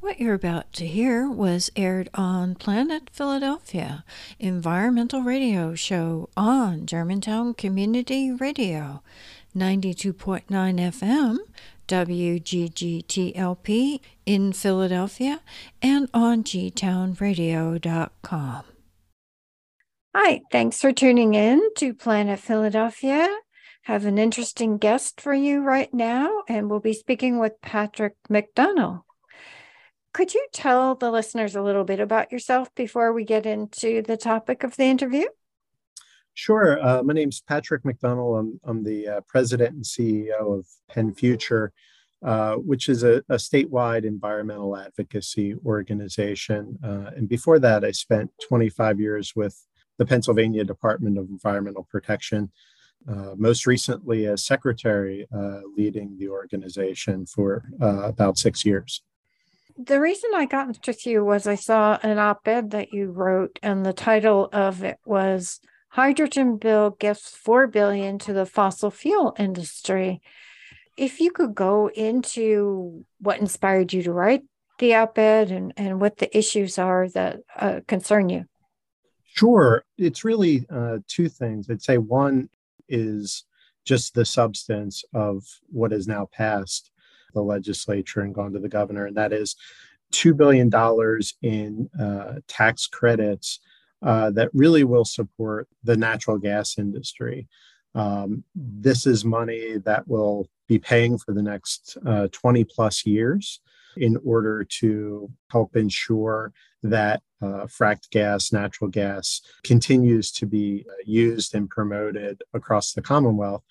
What you're about to hear was aired on Planet Philadelphia, environmental radio show on Germantown Community Radio, 92.9 FM, WGGTLP in Philadelphia, and on gtownradio.com. Hi, thanks for tuning in to Planet Philadelphia. Have an interesting guest for you right now, and we'll be speaking with Patrick McDonnell. Could you tell the listeners a little bit about yourself before we get into the topic of the interview? Sure. Uh, my name's Patrick McDonnell. I'm, I'm the uh, president and CEO of PennFuture, uh, which is a, a, statewide environmental advocacy organization. Uh, and before that, I spent 25 years with the Pennsylvania Department of Environmental Protection, uh, most recently as secretary, uh, leading the organization for about six years. The reason I got in touch with you was I saw an op ed that you wrote, and the title of it was Hydrogen Bill Gifts 4 Billion to the Fossil Fuel Industry. If you could go into what inspired you to write the op ed and, and what the issues are that uh, concern you. Sure. It's really uh, two things. I'd say one is just the substance of what is now passed the legislature and gone to the governor, and that is $2 billion in uh, tax credits uh, that really will support the natural gas industry. Um, this is money that will be paying for the next uh, 20 plus years in order to help ensure that uh, fracked gas, natural gas continues to be uh, used and promoted across the Commonwealth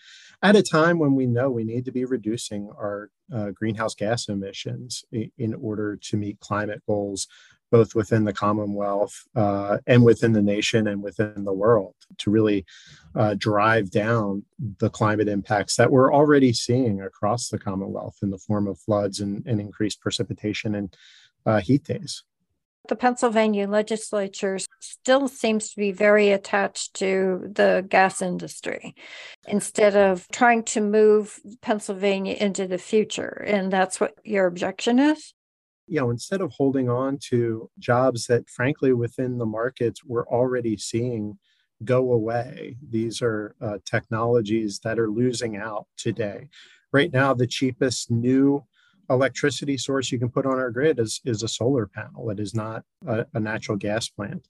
at a time when we know we need to be reducing our uh, greenhouse gas emissions in order to meet climate goals, both within the Commonwealth uh, and within the nation and within the world, to really uh, drive down the climate impacts that we're already seeing across the Commonwealth in the form of floods and, and increased precipitation and uh, heat days the Pennsylvania legislature still seems to be very attached to the gas industry instead of trying to move Pennsylvania into the future. And that's what your objection is? You know, instead of holding on to jobs that, frankly, within the markets we're already seeing go away, these are uh, technologies that are losing out today. Right now, the cheapest new electricity source you can put on our grid is, is a solar panel. It is not a, a natural gas plant.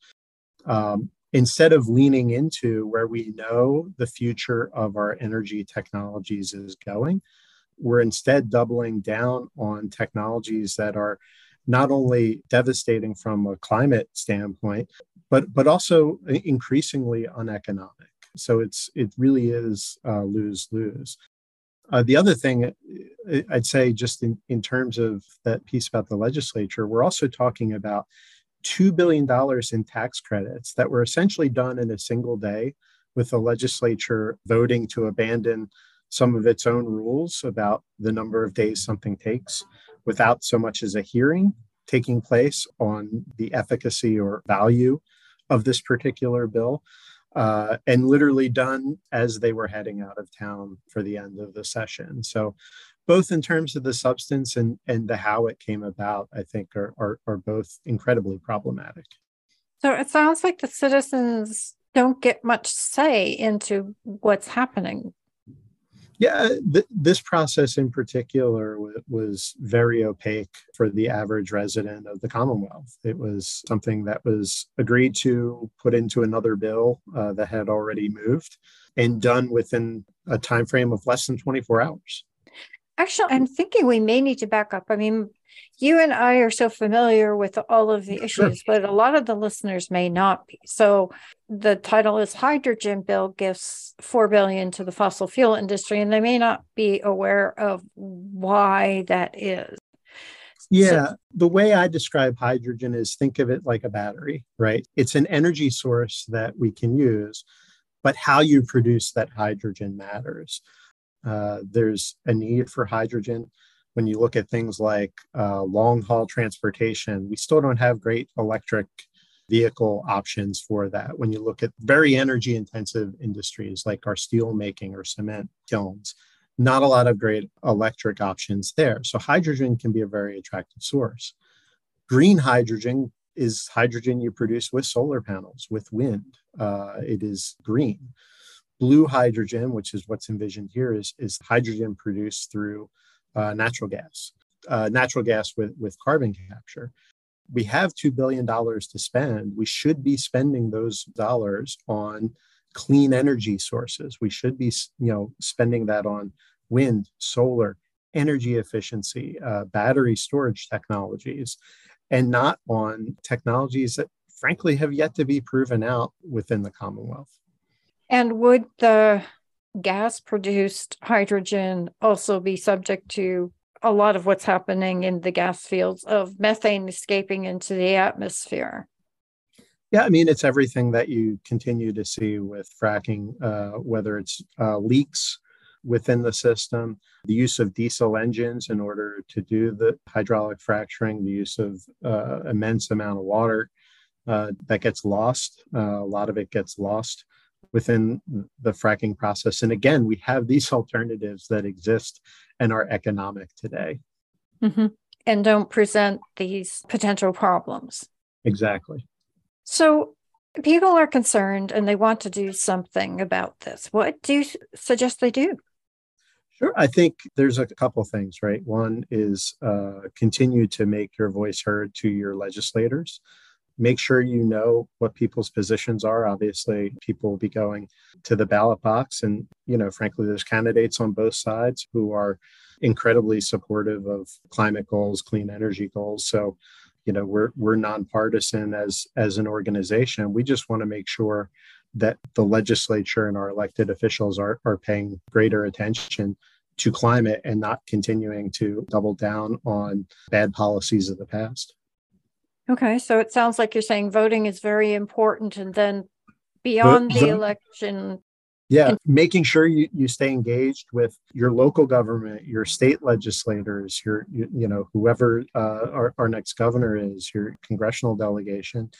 Um, instead of leaning into where we know the future of our energy technologies is going, we're instead doubling down on technologies that are not only devastating from a climate standpoint, but but also increasingly uneconomic. So it's it really is uh, lose lose. Uh, the other thing uh, I'd say, just in, in terms of that piece about the legislature, we're also talking about $2 billion in tax credits that were essentially done in a single day with the legislature voting to abandon some of its own rules about the number of days something takes without so much as a hearing taking place on the efficacy or value of this particular bill uh, and literally done as they were heading out of town for the end of the session. So, both in terms of the substance and, and the how it came about, I think are, are, are both incredibly problematic. So, it sounds like the citizens don't get much say into what's happening yeah, th- this process in particular w- was very opaque for the average resident of the Commonwealth. It was something that was agreed to put into another bill uh, that had already moved and done within a time frame of less than 24 hours. Actually, I'm thinking we may need to back up. I mean, you and I are so familiar with all of the issues, but a lot of the listeners may not be. So the title is Hydrogen Bill Gifts 4 billion to the fossil fuel industry, and they may not be aware of why that is. Yeah, so, the way I describe hydrogen is think of it like a battery, right? It's an energy source that we can use, but how you produce that hydrogen matters. Uh, there's a need for hydrogen when you look at things like uh, long haul transportation, we still don't have great electric vehicle options for that. When you look at very energy intensive industries like our steel making or cement kilns, not a lot of great electric options there. So hydrogen can be a very attractive source. Green hydrogen is hydrogen you produce with solar panels, with wind. Uh, it is green. Blue hydrogen, which is what's envisioned here, is, is hydrogen produced through uh, natural gas, uh, natural gas with, with carbon capture. We have $2 billion to spend. We should be spending those dollars on clean energy sources. We should be, you know, spending that on wind, solar, energy efficiency, uh, battery storage technologies, and not on technologies that frankly have yet to be proven out within the Commonwealth. And would the gas produced hydrogen also be subject to a lot of what's happening in the gas fields of methane escaping into the atmosphere? Yeah, I mean, it's everything that you continue to see with fracking, uh, whether it's uh, leaks within the system, the use of diesel engines in order to do the hydraulic fracturing, the use of uh, immense amount of water uh, that gets lost. Uh, a lot of it gets lost within the fracking process. And again, we have these alternatives that exist and are economic today. Mm-hmm. And don't present these potential problems. Exactly. So, people are concerned and they want to do something about this. What do you suggest they do? Sure. I think there's a couple things, right? One is uh, continue to make your voice heard to your legislators. Make sure you know what people's positions are. Obviously, people will be going to the ballot box. And, you know, frankly, there's candidates on both sides who are incredibly supportive of climate goals, clean energy goals. So, you know, we're we're nonpartisan as as an organization. We just want to make sure that the legislature and our elected officials are, are paying greater attention to climate and not continuing to double down on bad policies of the past. Okay, so it sounds like you're saying voting is very important and then beyond the, the election. Yeah, making sure you, you stay engaged with your local government, your state legislators, your, you, you know, whoever uh, our, our next governor is, your congressional delegation,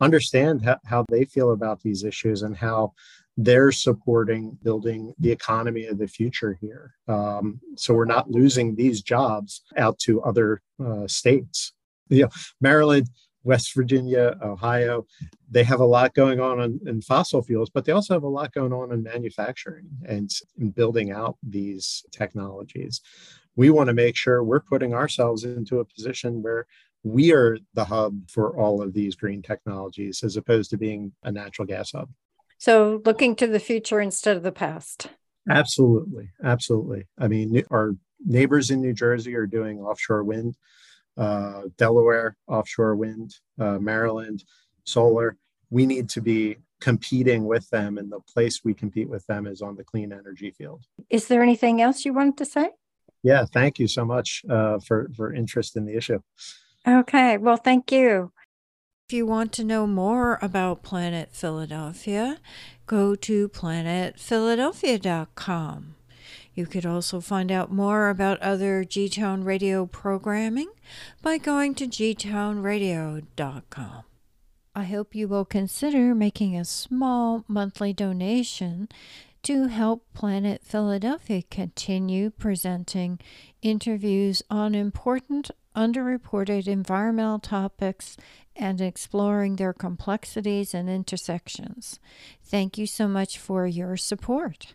understand how, how they feel about these issues and how they're supporting building the economy of the future here. Um, so we're not losing these jobs out to other uh, states. You know, Maryland, West Virginia, Ohio, they have a lot going on in, in, fossil fuels, but they also have a lot going on in manufacturing and in building out these technologies. We want to make sure we're putting ourselves into a position where we are the hub for all of these green technologies as opposed to being a natural gas hub. So looking to the future instead of the past. Absolutely. Absolutely. I mean, our neighbors in New Jersey are doing offshore wind, uh, Delaware, offshore wind, uh, Maryland, solar. We need to be competing with them, and the place we compete with them is on the clean energy field. Is there anything else you wanted to say? Yeah, thank you so much uh, for for interest in the issue. Okay, well, thank you. If you want to know more about Planet Philadelphia, go to planetphiladelphia.com. You could also find out more about other G Town Radio programming by going to gtownradio.com. I hope you will consider making a small monthly donation to help Planet Philadelphia continue presenting interviews on important underreported environmental topics and exploring their complexities and intersections. Thank you so much for your support.